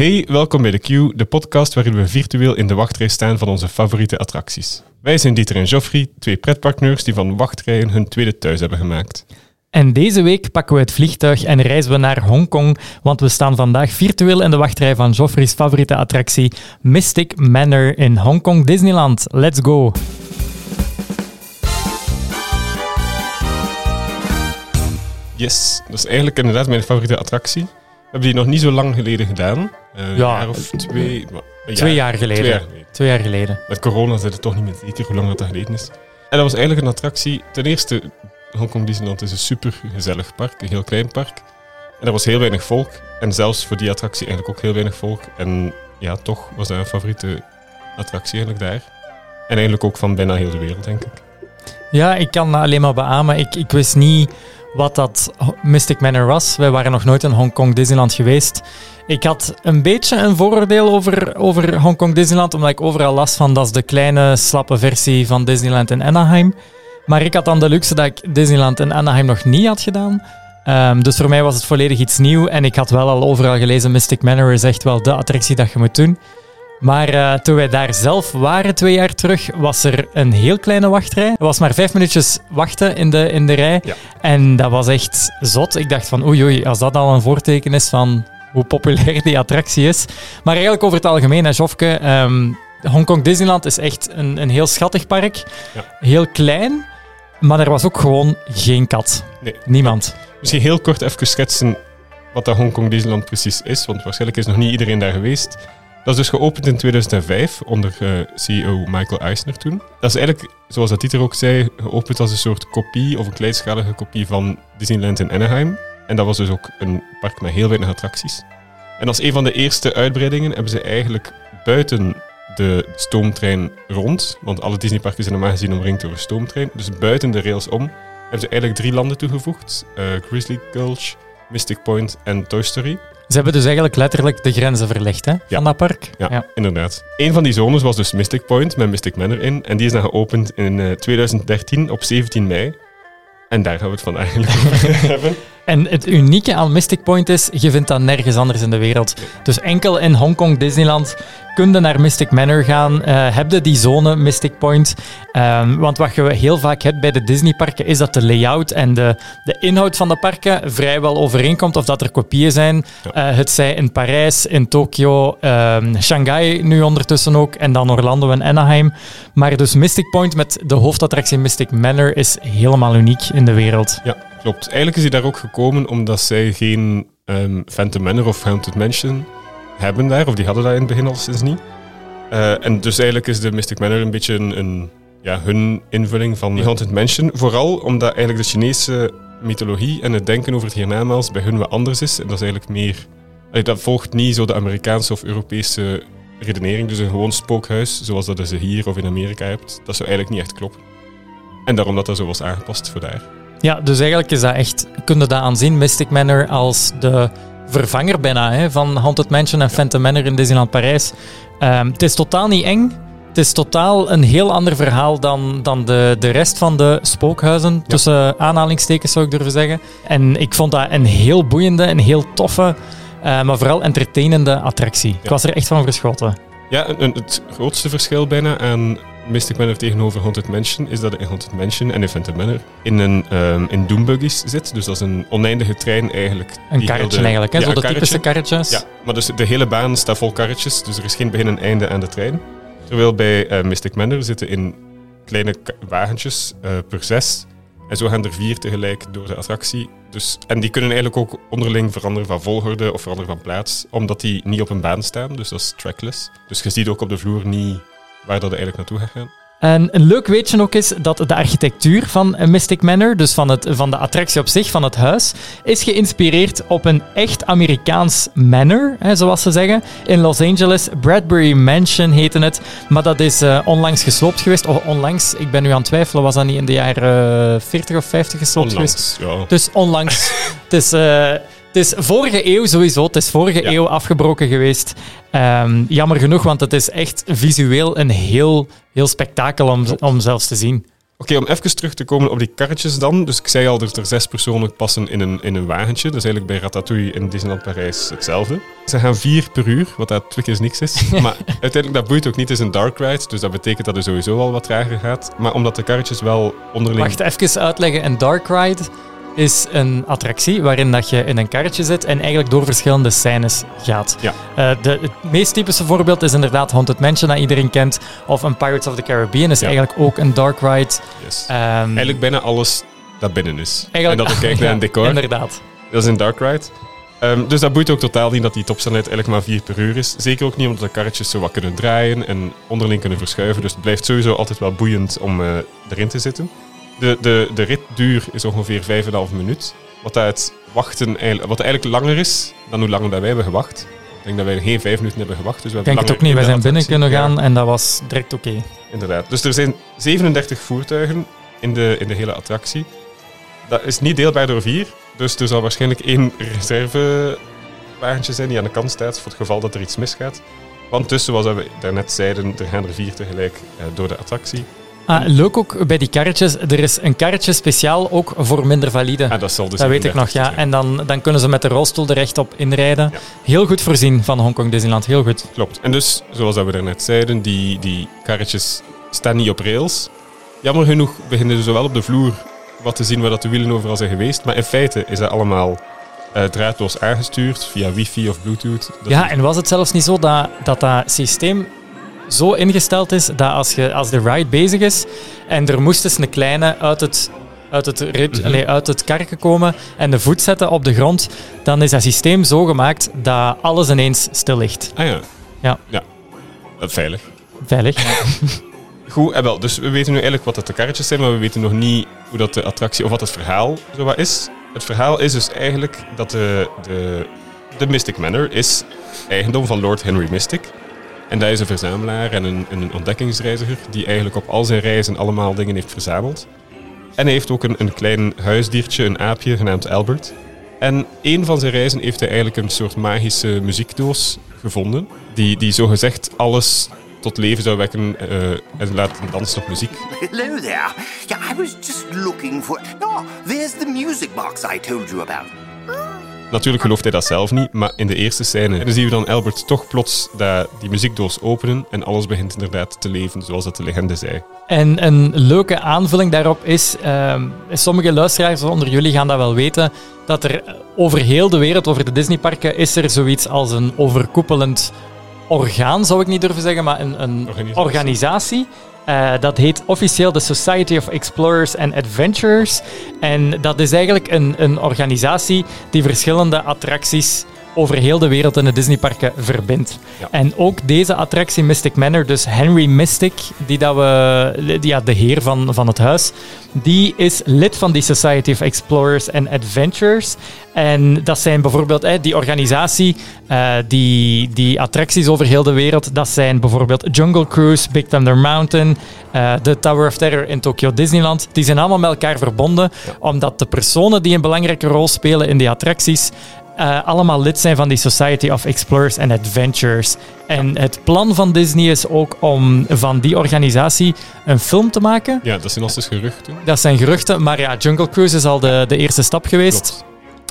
Hey, welkom bij de Q, de podcast waarin we virtueel in de wachtrij staan van onze favoriete attracties. Wij zijn Dieter en Joffrey, twee pretpartners die van wachtrijen hun tweede thuis hebben gemaakt. En deze week pakken we het vliegtuig en reizen we naar Hongkong, want we staan vandaag virtueel in de wachtrij van Joffrey's favoriete attractie, Mystic Manor in Hongkong Disneyland. Let's go! Yes, dat is eigenlijk inderdaad mijn favoriete attractie. Hebben die nog niet zo lang geleden gedaan. Eh, een Ja, jaar of twee. maar- Twee jaar geleden. Twee jaar geleden. Twee jaar geleden. Met corona zit het toch niet meer zeker hoe lang dat, dat geleden is. En dat was eigenlijk een attractie. Ten eerste, Hongkong Disneyland is een super gezellig park, een heel klein park. En er was heel weinig volk. En zelfs voor die attractie eigenlijk ook heel weinig volk. En ja, toch was dat een favoriete attractie eigenlijk daar. En eigenlijk ook van bijna heel de wereld, denk ik. Ja, ik kan dat alleen maar beamen. Ik, ik wist niet wat dat Mystic Manor was. Wij waren nog nooit in Hongkong Disneyland geweest. Ik had een beetje een vooroordeel over, over Hongkong Disneyland, omdat ik overal last van dat is de kleine, slappe versie van Disneyland in Anaheim. Maar ik had dan de luxe dat ik Disneyland in Anaheim nog niet had gedaan. Ehm, dus voor mij was het volledig iets nieuw. En ik had wel al overal gelezen, Mystic Manor is echt wel de attractie dat je moet doen. Maar eh, toen wij daar zelf waren, twee jaar terug, was er een heel kleine wachtrij. Er was maar vijf minuutjes wachten in de, in de rij. Ja. En dat was echt zot. Ik dacht van oei oei, als dat al een voorteken is van hoe populair die attractie is. Maar eigenlijk over het algemeen, hè, Jofke, ehm, Hongkong Disneyland is echt een, een heel schattig park. Ja. Heel klein, maar er was ook gewoon geen kat. Nee. Niemand. Misschien heel kort even schetsen wat dat Hongkong Disneyland precies is, want waarschijnlijk is nog niet iedereen daar geweest. Dat is dus geopend in 2005 onder eh, CEO Michael Eisner toen. Dat is eigenlijk, zoals dat Dieter ook zei, geopend als een soort kopie of een kleinschalige kopie van Disneyland in Anaheim. En dat was dus ook een park met heel weinig attracties. En als een van de eerste uitbreidingen hebben ze eigenlijk buiten de stoomtrein rond, want alle Disneyparken zijn normaal gezien omringd door een stoomtrein, dus buiten de rails om, hebben ze eigenlijk drie landen toegevoegd. eh, Grizzly Gulch, Mystic Point en Toy Story. Ze hebben dus eigenlijk letterlijk de grenzen verlegd hè, Ja. van dat park. Ja, inderdaad. Een van die zones was dus Mystic Point met Mystic Manor in. En die is dan geopend in eh, 2013 op 17 mei. En daar gaan we het van eigenlijk over hebben. En het unieke aan Mystic Point is, je vindt dat nergens anders in de wereld. Dus enkel in Hongkong Disneyland kun je naar Mystic Manor gaan, eh heb je die zone Mystic Point. Ehm, want wat je heel vaak hebt bij de Disneyparken, is dat de layout en de, de inhoud van de parken vrijwel overeenkomt, of dat er kopieën zijn. Eh, het zij in Parijs, in Tokio, ehm, Shanghai nu ondertussen ook, en dan Orlando en Anaheim. Maar dus Mystic Point met de hoofdattractie Mystic Manor is helemaal uniek in de wereld. Ja, klopt. Eigenlijk is hij daar ook gekomen omdat zij geen ehm, Phantom Manor of Haunted Mansion hebben daar. Of die hadden dat in het begin al sinds niet. Eh, en dus eigenlijk is de Mystic Manor een beetje een, een, ja, hun invulling van die Haunted Mansion. Vooral omdat eigenlijk de Chinese mythologie en het denken over het hiernamaals bij hun wat anders is. En dat is eigenlijk meer... dat volgt niet zo de Amerikaanse of Europese redenering. Dus een gewoon spookhuis, zoals dat je ze hier of in Amerika hebt. Dat zou eigenlijk niet echt kloppen. En daarom dat dat zo was aangepast voor daar. Ja, dus eigenlijk is dat echt, kun je dat aanzien, Mystic Manor, als de vervanger bijna hè, van Haunted Mansion en Phantom Manor in Disneyland Parijs. Ehm, het is totaal niet eng. Het is totaal een heel ander verhaal dan, dan de, de rest van de spookhuizen, tussen aanhalingstekens zou ik durven zeggen. En ik vond dat een heel boeiende, een heel toffe, eh, maar vooral entertainende attractie. Ik was er echt van verschoten. Ja, het grootste verschil bijna aan Mystic Manor tegenover Haunted Mansion is dat in Haunted Mansion en in Phantom Manor in een ehm in Doombuggies zit. Dus dat is een oneindige trein eigenlijk. Een karretje de- eigenlijk, hè? Ja, zo de typische karretje. karretjes. Ja, maar dus de hele baan staat vol karretjes, dus er is geen begin en einde aan de trein. Terwijl bij eh, Mystic Manor zitten in kleine wagentjes eh, per zes. En zo gaan er vier tegelijk door de attractie. Dus, en die kunnen eigenlijk ook onderling veranderen van volgorde of veranderen van plaats, omdat die niet op een baan staan, dus dat is trackless. Dus je ziet ook op de vloer niet waar dat eigenlijk naartoe gaat gaan. En een leuk weetje ook is dat de architectuur van Mystic Manor, dus van, het, van de attractie op zich, van het huis, is geïnspireerd op een echt Amerikaans manor, hè, zoals ze zeggen. In Los Angeles, Bradbury Mansion heette het. Maar dat is eh, onlangs gesloopt geweest. Oh, onlangs, ik ben nu aan het twijfelen, was dat niet in de jaren eh, 40 of 50 gesloopt geweest? Onlangs, ja. Dus onlangs. het, is, eh, het is vorige eeuw sowieso. Het is vorige Ja. eeuw afgebroken geweest. Ehm, jammer genoeg, want het is echt visueel een heel, heel spektakel om, om zelfs te zien. Oké, om even terug te komen op die karretjes dan. Dus ik zei al dat er zes personen passen in een, in een wagentje. Dat is eigenlijk bij Ratatouille in Disneyland Parijs hetzelfde. Ze gaan vier per uur, wat dat is niks is. maar uiteindelijk, dat boeit ook niet. Het is een dark ride, dus dat betekent dat het sowieso al wat trager gaat. Maar omdat de karretjes wel onderling... Wacht, even uitleggen. Een dark ride is een attractie waarin dat je in een karretje zit en eigenlijk door verschillende scènes gaat. Ja. Uh, de, het meest typische voorbeeld is inderdaad Haunted Mansion, dat iedereen kent. Of een Pirates of the Caribbean is Ja. eigenlijk ook een dark ride. Yes. Ehm, Eigenlijk bijna alles dat binnen is. eigenlijk- en dat je kijkt naar een decor. Inderdaad. Dat is een dark ride. Ehm, dus dat boeit ook totaal niet dat die topsnelheid eigenlijk maar 4 per uur is. Zeker ook niet omdat de karretjes zo wat kunnen draaien en onderling kunnen verschuiven. Dus het blijft sowieso altijd wel boeiend om eh, erin te zitten. De, de, de ritduur is ongeveer 5,5 minuut. Wat, het wachten, eigenlijk- wat eigenlijk langer is dan hoe lang dat wij hebben gewacht. Ik denk dat wij geen 5 minuten hebben gewacht. Dus we Ik hebben denk het ook niet. Wij zijn binnen kunnen gaan en dat was direct oké. Inderdaad. Dus er zijn 37 voertuigen in de, in de hele attractie. Dat is niet deelbaar door vier. Dus er zal waarschijnlijk één reservewagentje zijn die aan de kant staat voor het geval dat er iets misgaat. Want tussen, zoals we daarnet zeiden, er gaan er vier tegelijk eh, door de attractie. Ah, leuk ook bij die karretjes. Er is een karretje speciaal ook voor minder valide. Ah, dat zal dus dat weet ik nog, 37 ja. En dan, dan kunnen ze met de rolstoel er recht op inrijden. Ja. Heel goed voorzien van Hongkong Disneyland, heel goed. Klopt. En dus, zoals dat we daarnet zeiden, die, die karretjes staan niet op rails. Jammer genoeg beginnen ze zowel op de vloer wat te zien waar dat de wielen overal zijn geweest. Maar in feite is dat allemaal eh, draadloos aangestuurd via wifi of bluetooth. Dat Ja, en was het zelfs niet zo dat dat, dat systeem zo ingesteld is dat als, je, als de ride bezig is en er moest eens een kleine uit het, uit het, Mhm. uit het karken komen en de voet zetten op de grond, dan is dat systeem zo gemaakt dat alles ineens stil ligt. Ah ja. Ja. Ja. Eh, veilig. Veilig. Goed, en wel, dus we weten nu eigenlijk wat dat de karretjes zijn, maar we weten nog niet hoe dat de attractie of wat het verhaal zo wat is. Het verhaal is dus eigenlijk dat de, de, de Mystic Manor is eigendom van Lord Henry Mystic. En dat is een verzamelaar en een, een ontdekkingsreiziger die eigenlijk op al zijn reizen allemaal dingen heeft verzameld. En hij heeft ook een, een klein huisdiertje, een aapje, genaamd Albert. En een van zijn reizen heeft hij eigenlijk een soort magische muziekdoos gevonden, die, die zogezegd alles tot leven zou wekken eh, en laten dansen op muziek. Hello there. Yeah, I was just looking for. Oh, there's the music box I told you about. Natuurlijk gelooft hij dat zelf niet, maar in de eerste scène dan zien we dan Albert toch plots dat, die muziekdoos openen en alles begint inderdaad te leven, zoals dat de legende zei. En een leuke aanvulling daarop is, ehm, sommige luisteraars onder jullie gaan dat wel weten, dat er over heel de wereld, over de Disneyparken, is er zoiets als een overkoepelend orgaan, zou ik niet durven zeggen, maar een, een Organisatie. organisatie. Eh, dat heet officieel de Society of Explorers and Adventurers. En dat is eigenlijk een, een organisatie die verschillende attracties over heel de wereld in de Disneyparken verbindt. Ja. En ook deze attractie Mystic Manor, dus Henry Mystic, die dat we, ja, de heer van, van het huis, die is lid van die Society of Explorers and Adventurers. En dat zijn bijvoorbeeld eh, die organisatie, eh, die, die attracties over heel de wereld, dat zijn bijvoorbeeld Jungle Cruise, Big Thunder Mountain, eh, de Tower of Terror in Tokyo Disneyland. Die zijn allemaal met elkaar verbonden, omdat de personen die een belangrijke rol spelen in die attracties eh, allemaal lid zijn van die Society of Explorers and Adventurers. En het plan van Disney is ook om van die organisatie een film te maken. Ja, dat zijn als dus geruchten. Dat zijn geruchten, maar ja, Jungle Cruise is al de, de eerste stap geweest. Klopt.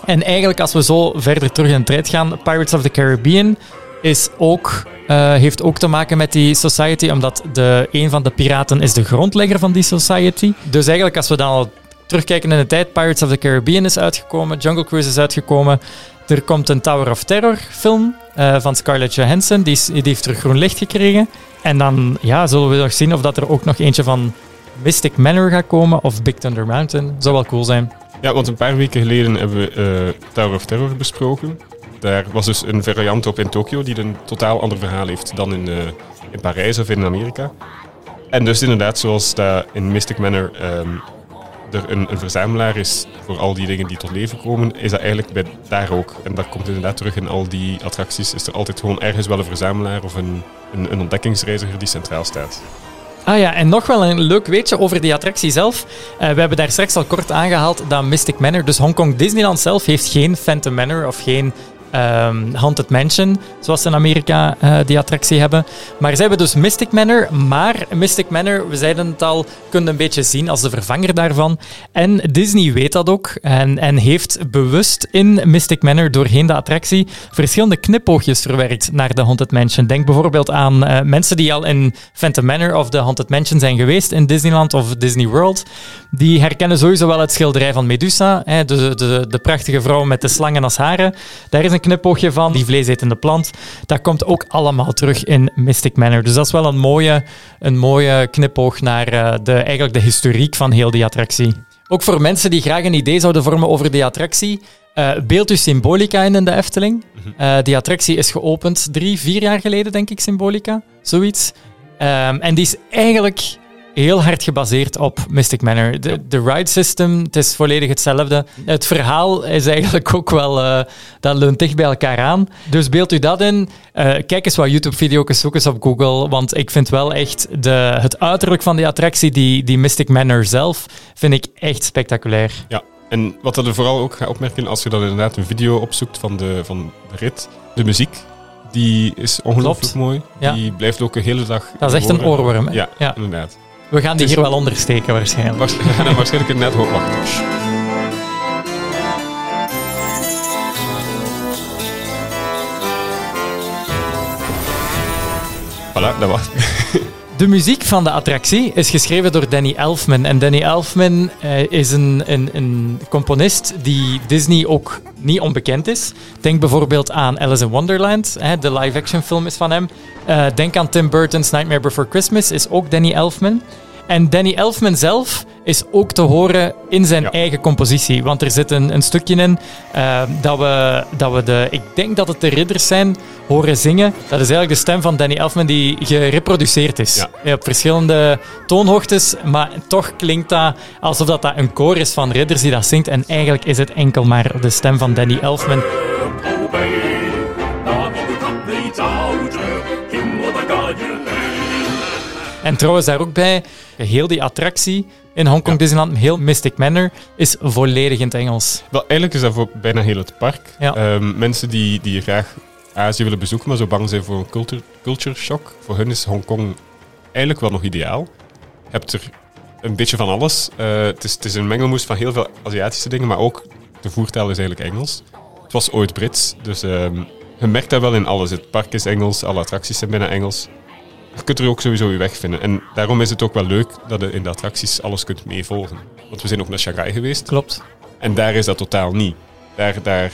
En eigenlijk, als we zo verder terug in de tijd gaan, Pirates of the Caribbean is ook, eh, heeft ook te maken met die society, omdat de, een van de piraten is de grondlegger van die society. Dus eigenlijk, als we dan al terugkijken in de tijd, Pirates of the Caribbean is uitgekomen, Jungle Cruise is uitgekomen. Er komt een Tower of Terror film eh, van Scarlett Johansson, die, die heeft er groen licht gekregen. En dan ja, zullen we nog zien of dat er ook nog eentje van Mystic Manor gaat komen of Big Thunder Mountain. Zou wel cool zijn. Ja, want een paar weken geleden hebben we eh, Tower of Terror besproken. Daar was dus een variant op in Tokio die een totaal ander verhaal heeft dan in, eh, in Parijs of in Amerika. En dus inderdaad, zoals dat in Mystic Manor ehm, er een, een verzamelaar is voor al die dingen die tot leven komen, is dat eigenlijk bij daar ook. En dat komt inderdaad terug in al die attracties. Is er altijd gewoon ergens wel een verzamelaar of een, een, een ontdekkingsreiziger die centraal staat. Ah ja, en nog wel een leuk weetje over die attractie zelf. Eh, we hebben daar straks al kort aangehaald dat Mystic Manor, dus Hongkong Disneyland zelf, heeft geen Phantom Manor of geen ehm, Haunted Mansion, zoals ze in Amerika eh, die attractie hebben. Maar zij hebben dus Mystic Manor, maar Mystic Manor, we zeiden het al, kun je een beetje zien als de vervanger daarvan. En Disney weet dat ook en, en heeft bewust in Mystic Manor doorheen de attractie verschillende knipoogjes verwerkt naar de Haunted Mansion. Denk bijvoorbeeld aan eh, mensen die al in Phantom Manor of de Haunted Mansion zijn geweest in Disneyland of Disney World. Die herkennen sowieso wel het schilderij van Medusa, hè, de, de, de prachtige vrouw met de slangen als haren. Daar is een knipoogje van, die vleesetende plant. Dat komt ook allemaal terug in Mystic Manor. Dus dat is wel een mooie, een mooie knipoog naar eh, de, eigenlijk de historiek van heel die attractie. Ook voor mensen die graag een idee zouden vormen over die attractie, uh, beeld u Symbolica in in de Efteling. Uh, die attractie is geopend drie, vier jaar geleden, denk ik, Symbolica. Zoiets. Um, en die is eigenlijk heel hard gebaseerd op Mystic Manor. De, de ride system, het is volledig hetzelfde. Het verhaal is eigenlijk ook wel, uh, dat leunt dicht bij elkaar aan. Dus beeld u dat in. Uh, kijk eens wat YouTube-video's, zoek eens op Google, want ik vind wel echt de, het uiterlijk van die attractie, die, die Mystic Manor zelf, vind ik echt spectaculair. Ja, en wat dat er vooral ook gaat opmerken, als je dan inderdaad een video opzoekt van de, van de rit, de muziek, die is ongelooflijk mooi. Ja. Die blijft ook een hele dag. Dat is echt een oorworm. hè? Ja, ja. inderdaad. We gaan die hier wel ondersteken waarschijnlijk. Waars- We gaan hem waarschijnlijk net horen. Wacht. Voilà, dat was. De muziek van de attractie is geschreven door Danny Elfman. En Danny Elfman eh, is een, een, een componist die Disney ook niet onbekend is. Denk bijvoorbeeld aan Alice in Wonderland, hè, de live-action film is van hem. Eh, denk aan Tim Burton's Nightmare Before Christmas, is ook Danny Elfman. En Danny Elfman zelf is ook te horen in zijn Ja. eigen compositie. Want er zit een, een stukje in eh, dat, we, dat we de, ik denk dat het de ridders zijn, horen zingen. Dat is eigenlijk de stem van Danny Elfman die gereproduceerd is. Ja. Op verschillende toonhoogtes, maar toch klinkt dat alsof dat, dat een koor is van ridders die dat zingt. En eigenlijk is het enkel maar de stem van Danny Elfman. En trouwens daar ook bij, heel die attractie in Hongkong Disneyland, heel Mystic Manor, is volledig in het Engels. Wel, eigenlijk is dat voor bijna heel het park. Ja. Ehm, mensen die, die graag Azië willen bezoeken, maar zo bang zijn voor een culture, culture shock, voor hun is Hongkong eigenlijk wel nog ideaal. Je hebt er een beetje van alles. Eh, het, is, het is een mengelmoes van heel veel Aziatische dingen, maar ook de voertaal is eigenlijk Engels. Het was ooit Brits, dus ehm, je merkt dat wel in alles. Het park is Engels, alle attracties zijn bijna Engels. Je kunt er ook sowieso je weg vinden. En daarom is het ook wel leuk dat je in de attracties alles kunt meevolgen. Want we zijn ook naar Shanghai geweest. Klopt. En daar is dat totaal niet. Daar, daar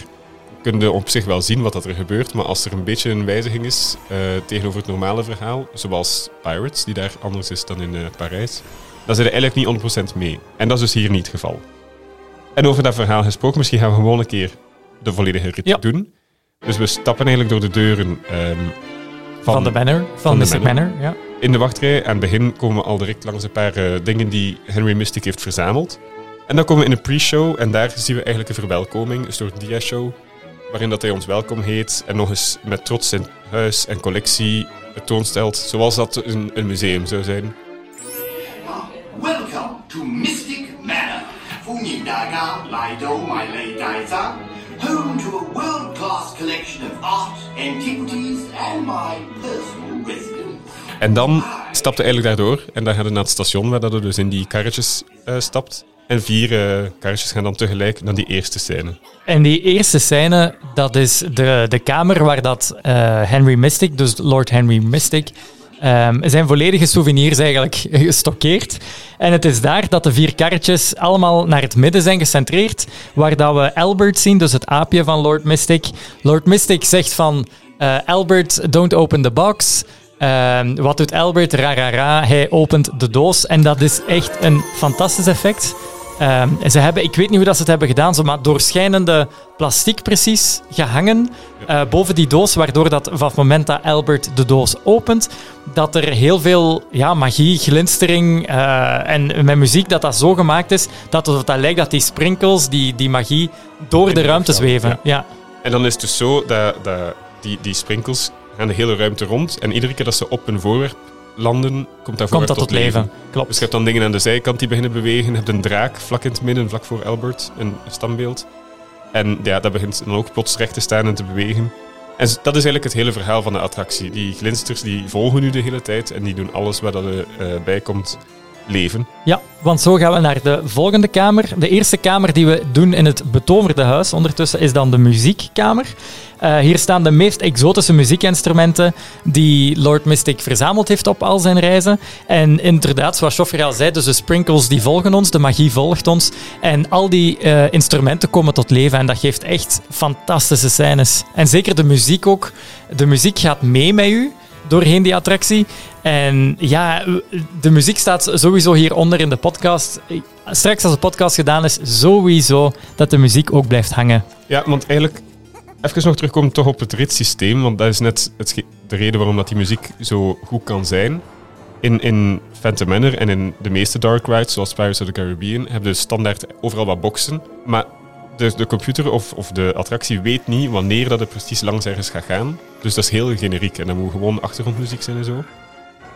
kun je op zich wel zien wat dat er gebeurt, maar als er een beetje een wijziging is eh, tegenover het normale verhaal, zoals Pirates, die daar anders is dan in eh, Parijs, dan zit je eigenlijk niet 100% mee. En dat is dus hier niet het geval. En over dat verhaal gesproken, misschien gaan we gewoon een keer de volledige rit Ja. doen. Dus we stappen eigenlijk door de deuren ehm, van, de banner, van, Mystic Manor. Ja. In de wachtrij, aan het begin komen we al direct langs een paar eh, dingen die Henry Mystic heeft verzameld. En dan komen we in een pre-show en daar zien we eigenlijk een verwelkoming, een soort dia-show, waarin dat hij ons welkom heet en nog eens met trots zijn huis en collectie tentoonstelt, zoals dat een, een museum zou zijn. Welcome to Mystic Manor. Lido, my late Home to a collection of art, antiquities, and my personal residence. En dan stapt hij eigenlijk daardoor en dan gaat hij naar het station waar dat hij dus in die karretjes eh, stapt. En vier eh, karretjes gaan dan tegelijk naar die eerste scène. En die eerste scène, dat is de, de kamer waar dat eh, Henry Mystic, dus Lord Henry Mystic, ehm, zijn volledige souvenirs eigenlijk gestockeerd. En het is daar dat de vier karretjes allemaal naar het midden zijn gecentreerd, waar dat we Albert zien, dus het aapje van Lord Mystic. Lord Mystic zegt van, eh, Albert, don't open the box. Ehm, wat doet Albert? Ra, ra, ra. Hij opent de doos. En dat is echt een fantastisch effect. Ehm, en ze hebben, ik weet niet hoe dat ze het hebben gedaan, maar doorschijnende plastic precies gehangen eh, boven die doos, waardoor dat van het moment dat Albert de doos opent, dat er heel veel ja, magie, glinstering eh, en met muziek, dat dat zo gemaakt is, dat het dat lijkt dat die sprinkles, die, die magie, door de ruimte zweven. ja. Ja. En dan is het dus zo dat, dat die, die sprinkels gaan de hele ruimte rond. En iedere keer dat ze op een voorwerp landen, komt dat Komt voorwerp dat tot leven. Dus Klopt. je hebt dan dingen aan de zijkant die beginnen bewegen. Je hebt een draak vlak in het midden, vlak voor Albert, een standbeeld. En ja, dat begint dan ook plots recht te staan en te bewegen. En dat is eigenlijk het hele verhaal van de attractie. Die glinsters die volgen u de hele tijd en die doen alles wat er eh, bij komt leven. Ja, want zo gaan we naar de volgende kamer. De eerste kamer die we doen in het betoverde huis ondertussen is dan de muziekkamer. Eh, hier staan de meest exotische muziekinstrumenten die Lord Mystic verzameld heeft op al zijn reizen. En inderdaad, zoals Joffrey al zei, dus de sprinkles die volgen ons, de magie volgt ons. En al die eh, instrumenten komen tot leven en dat geeft echt fantastische scènes. En zeker de muziek ook. De muziek gaat mee met u doorheen die attractie. En ja, de muziek staat sowieso hieronder in de podcast. Straks als de podcast gedaan is, sowieso dat de muziek ook blijft hangen. Ja, want eigenlijk, even nog terugkomen toch op het ritssysteem, want dat is net het de reden waarom dat die muziek zo goed kan zijn. In, in Phantom Manor en in de meeste dark rides, zoals Pirates of the Caribbean, hebben je standaard overal wat boxen. Maar de, de computer of, of de attractie weet niet wanneer dat het precies langs ergens gaat gaan. Dus dat is heel generiek en dat moet gewoon achtergrondmuziek zijn en zo.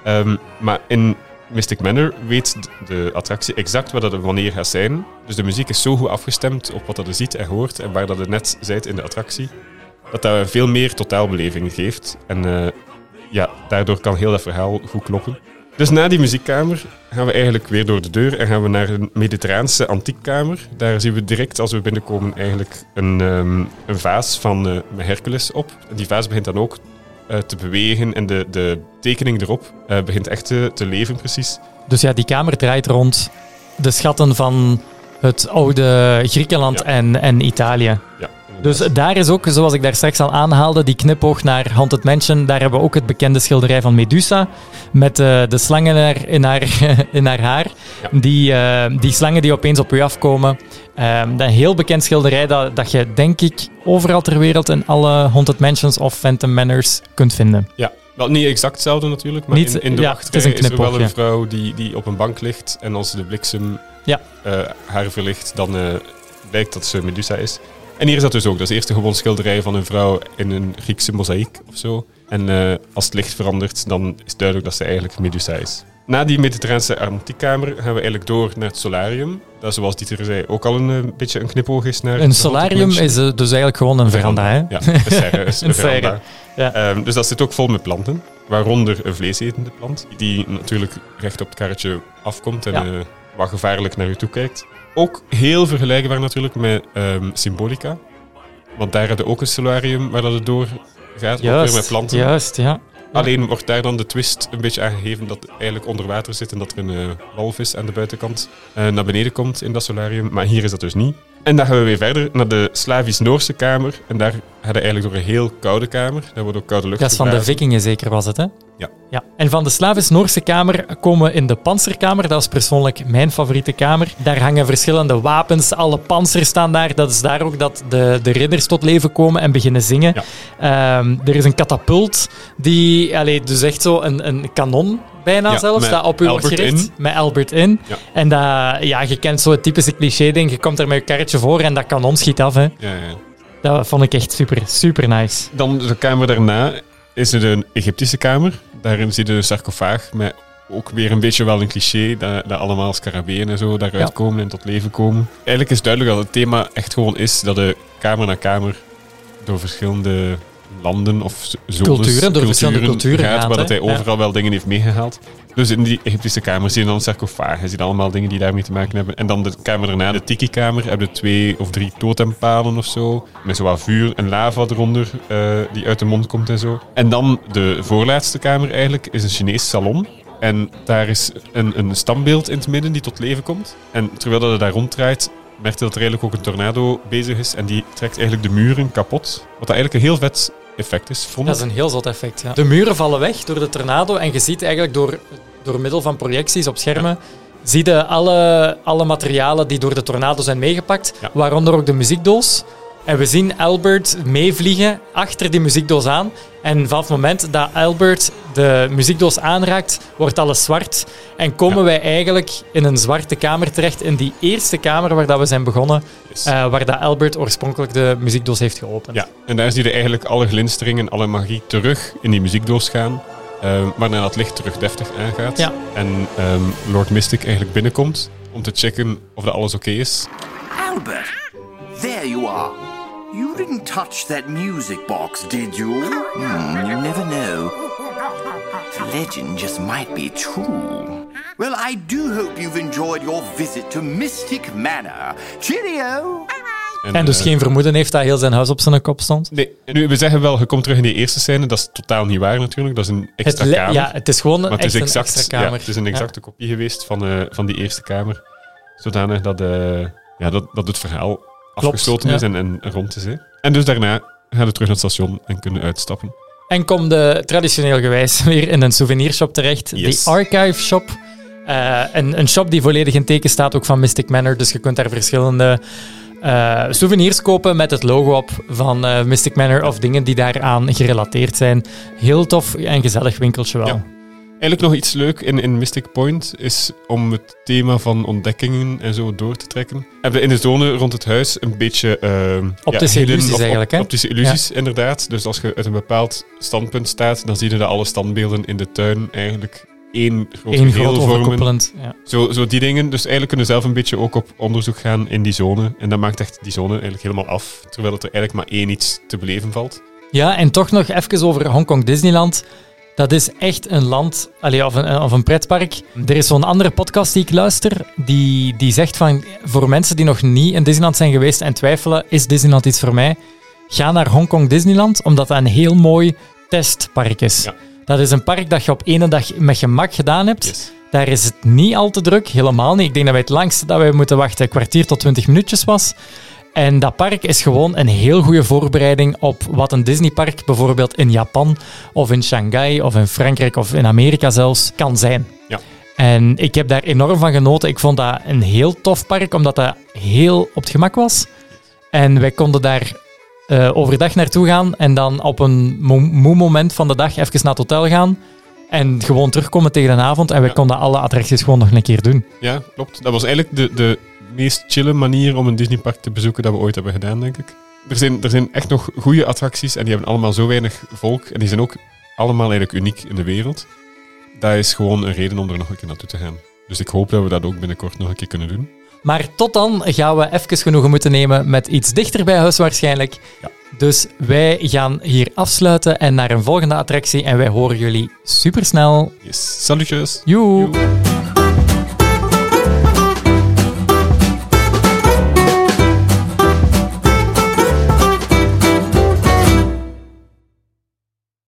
Ehm, maar in Mystic Manor weet de attractie exact wat dat er wanneer gaat zijn. Dus de muziek is zo goed afgestemd op wat dat je ziet en hoort en waar dat je net zijt in de attractie, dat dat veel meer totaalbeleving geeft. En eh, ja, daardoor kan heel dat verhaal goed kloppen. Dus na die muziekkamer gaan we eigenlijk weer door de deur en gaan we naar een mediterraanse antiekkamer. Daar zien we direct als we binnenkomen eigenlijk een, ehm, een vaas van eh, Hercules op. En die vaas begint dan ook eh, te bewegen en de, de tekening erop eh, begint echt te, te leven precies. Dus ja, die kamer draait rond de schatten van het oude Griekenland Ja. en, en Italië. Ja, Dus daar is ook, zoals ik daar straks al aanhaalde, die knipoog naar Haunted Mansion. Daar hebben we ook het bekende schilderij van Medusa. Met eh, de slangen in haar, in haar haar. Ja. Die, eh, die slangen die opeens op u afkomen. Ehm, dat een heel bekend schilderij dat, dat je, denk ik, overal ter wereld in alle Haunted Mansions of Phantom Manors kunt vinden. Ja, wel niet exact hetzelfde natuurlijk, maar Niet- in, in de ja, wachtrij het is is, een er wel knipoog, een ja. vrouw die, die op een bank ligt en als de bliksem Ja. eh, haar verlicht, dan blijkt dat ze Medusa is. En hier is dat dus ook. Dat is eerst een gewoon schilderij van een vrouw in een Griekse mozaïek of zo. En eh, als het licht verandert, dan is duidelijk dat ze eigenlijk Medusa is. Na die mediterraanse antiekkamer gaan we eigenlijk door naar het solarium. Dat zoals Dieter zei ook al een eh, beetje een knipoog is naar... Een solarium is eh, dus eigenlijk gewoon een veranda. Hè? Ja, een serre is een, veranda. ja. Ehm, dus dat zit ook vol met planten. Waaronder een vleesetende plant, die natuurlijk recht op het karretje afkomt en Ja. wat gevaarlijk naar u toe kijkt. Ook heel vergelijkbaar natuurlijk met ehm, Symbolica. Want daar hebben we ook een solarium waar dat het door gaat, ook weer met Juist, planten. juist, ja. Alleen wordt daar dan de twist een beetje aangegeven dat het eigenlijk onder water zit en dat er een eh, walvis aan de buitenkant eh, naar beneden komt in dat solarium. Maar hier is dat dus niet. En dan gaan we weer verder naar de Slavisch-Noorse kamer. En daar gaan we eigenlijk door een heel koude kamer. Daar wordt ook koude lucht Dat is van de vikingen zeker, was het, hè? Ja. ja. En van de Slavisch-Noorse kamer komen we in de panzerkamer. Dat is persoonlijk mijn favoriete kamer. Daar hangen verschillende wapens. Alle panzers staan daar. Dat is daar ook dat de, de ridders tot leven komen en beginnen zingen. Ehm, er is een katapult die... Allee, dus echt zo een, een kanon bijna Ja, zelfs, dat op u wordt gericht. in. Met Albert in. Ja. En dat, ja, je kent zo het typische cliché-ding. Je komt er met je karretje voor en dat kanon schiet af. Hè. Ja, ja. Dat vond ik echt super, super nice. Dan de kamer daarna is er een Egyptische kamer. Daarin je een sarcofaag met ook weer een beetje wel een cliché, dat, dat allemaal scarabeeën en zo daaruit Ja. komen en tot leven komen. Eigenlijk is duidelijk dat het thema echt gewoon is dat de kamer na kamer door verschillende landen of zones, Culturen, door verschillende culturen gaat, gaat, waar dat hij overal wel dingen heeft meegehaald. Dus in die Egyptische kamer zie je dan sarcofagen, zie je allemaal dingen die daarmee te maken hebben. En dan de kamer daarna, de tiki-kamer, hebben twee of drie totempalen of zo. Met zo wat vuur en lava eronder, eh, die uit de mond komt en zo. En dan de voorlaatste kamer eigenlijk, is een Chinees salon. En daar is een, een standbeeld in het midden die tot leven komt. En terwijl dat het daar ronddraait, merkt je dat er eigenlijk ook een tornado bezig is. En die trekt eigenlijk de muren kapot. Wat dat eigenlijk een heel vet effect is, vond Dat is een heel zot effect, ja. De muren vallen weg door de tornado en je ziet eigenlijk door, door middel van projecties op schermen, zie je alle, alle materialen die door de tornado zijn meegepakt, Ja. waaronder ook de muziekdoos. En we zien Albert meevliegen achter die muziekdoos aan. En vanaf het moment dat Albert de muziekdoos aanraakt, wordt alles zwart. En komen Ja. wij eigenlijk in een zwarte kamer terecht, in die eerste kamer waar dat we zijn begonnen, Yes. eh, waar dat Albert oorspronkelijk de muziekdoos heeft geopend. Ja, en daar zie je eigenlijk alle glinstering en alle magie terug in die muziekdoos gaan. Ehm waarna dat licht terug deftig aangaat. Ja. En ehm, Lord Mystic eigenlijk binnenkomt om te checken of dat alles oké is. Albert, there you are. You didn't touch that music box, did you? Hmm, you never know. The legend just might be true. Well, I do hope you've enjoyed your visit to Mystic Manor. Cheerio! En dus eh, geen vermoeden heeft dat heel zijn huis op zijn kop stond. Nee, nu, we zeggen wel, je komt terug in die eerste scène. Dat is totaal niet waar natuurlijk. Dat is een Het extra le- kamer. ja, het is gewoon een, maar het is, exact, een extra kamer. Ja, het is een exacte kopie geweest van, eh, van die eerste kamer. Zodanig dat, eh, ja, dat, dat het verhaal afgesloten is en, en rond is. Hè. En dus daarna gaan we terug naar het station en kunnen uitstappen. En kom de traditioneel gewijs weer in een souvenirshop terecht. Yes. De Archive Shop. Eh, een, een shop die volledig in teken staat ook van Mystic Manor. Dus je kunt daar verschillende eh, souvenirs kopen met het logo op van eh, Mystic Manor of dingen die daaraan gerelateerd zijn. Heel tof en gezellig winkeltje wel. Ja. Eigenlijk nog iets leuk in, in Mystic Point is om het thema van ontdekkingen en zo door te trekken. Hebben we in de zone rond het huis een beetje... ehm, Optische illusies of eigenlijk, hè? Optische illusies, inderdaad. Dus als je uit een bepaald standpunt staat, dan zie je dat alle standbeelden in de tuin eigenlijk één groot Eén geheel groot vormen. Ja. Zo, zo die dingen. Dus eigenlijk kunnen we zelf een beetje ook op onderzoek gaan in die zone. En dat maakt echt die zone eigenlijk helemaal af. Terwijl het er eigenlijk maar één iets te beleven valt. Ja, en toch nog even over Hongkong Disneyland. Dat is echt een land, allee, of, een, of een pretpark. Er is zo'n andere podcast die ik luister, die, die zegt van, voor mensen die nog niet in Disneyland zijn geweest en twijfelen, is Disneyland iets voor mij? Ga naar Hongkong Disneyland, omdat dat een heel mooi testpark is. Ja. Dat is een park dat je op ene dag met gemak gedaan hebt. Yes. Daar is het niet al te druk, helemaal niet. Ik denk dat wij het langste dat wij moeten wachten een kwartier tot twintig minuutjes was. En dat park is gewoon een heel goede voorbereiding op wat een Disneypark bijvoorbeeld in Japan of in Shanghai of in Frankrijk of in Amerika zelfs kan zijn. Ja. En ik heb daar enorm van genoten. Ik vond dat een heel tof park, omdat dat heel op het gemak was. En wij konden daar eh, overdag naartoe gaan en dan op een mo- moe moment van de dag even naar het hotel gaan. En gewoon terugkomen tegen de avond. En wij Ja. konden alle attracties gewoon nog een keer doen. Ja, klopt. Dat was eigenlijk de, de meest chille manier om een Disneypark te bezoeken dat we ooit hebben gedaan, denk ik. Er zijn, er zijn echt nog goede attracties en die hebben allemaal zo weinig volk. En die zijn ook allemaal eigenlijk uniek in de wereld. Dat is gewoon een reden om er nog een keer naartoe te gaan. Dus ik hoop dat we dat ook binnenkort nog een keer kunnen doen. Maar tot dan gaan we even genoegen moeten nemen met iets dichter bij huis waarschijnlijk. Ja. Dus wij gaan hier afsluiten en naar een volgende attractie. En wij horen jullie supersnel. Yes. Salutjes! Joe!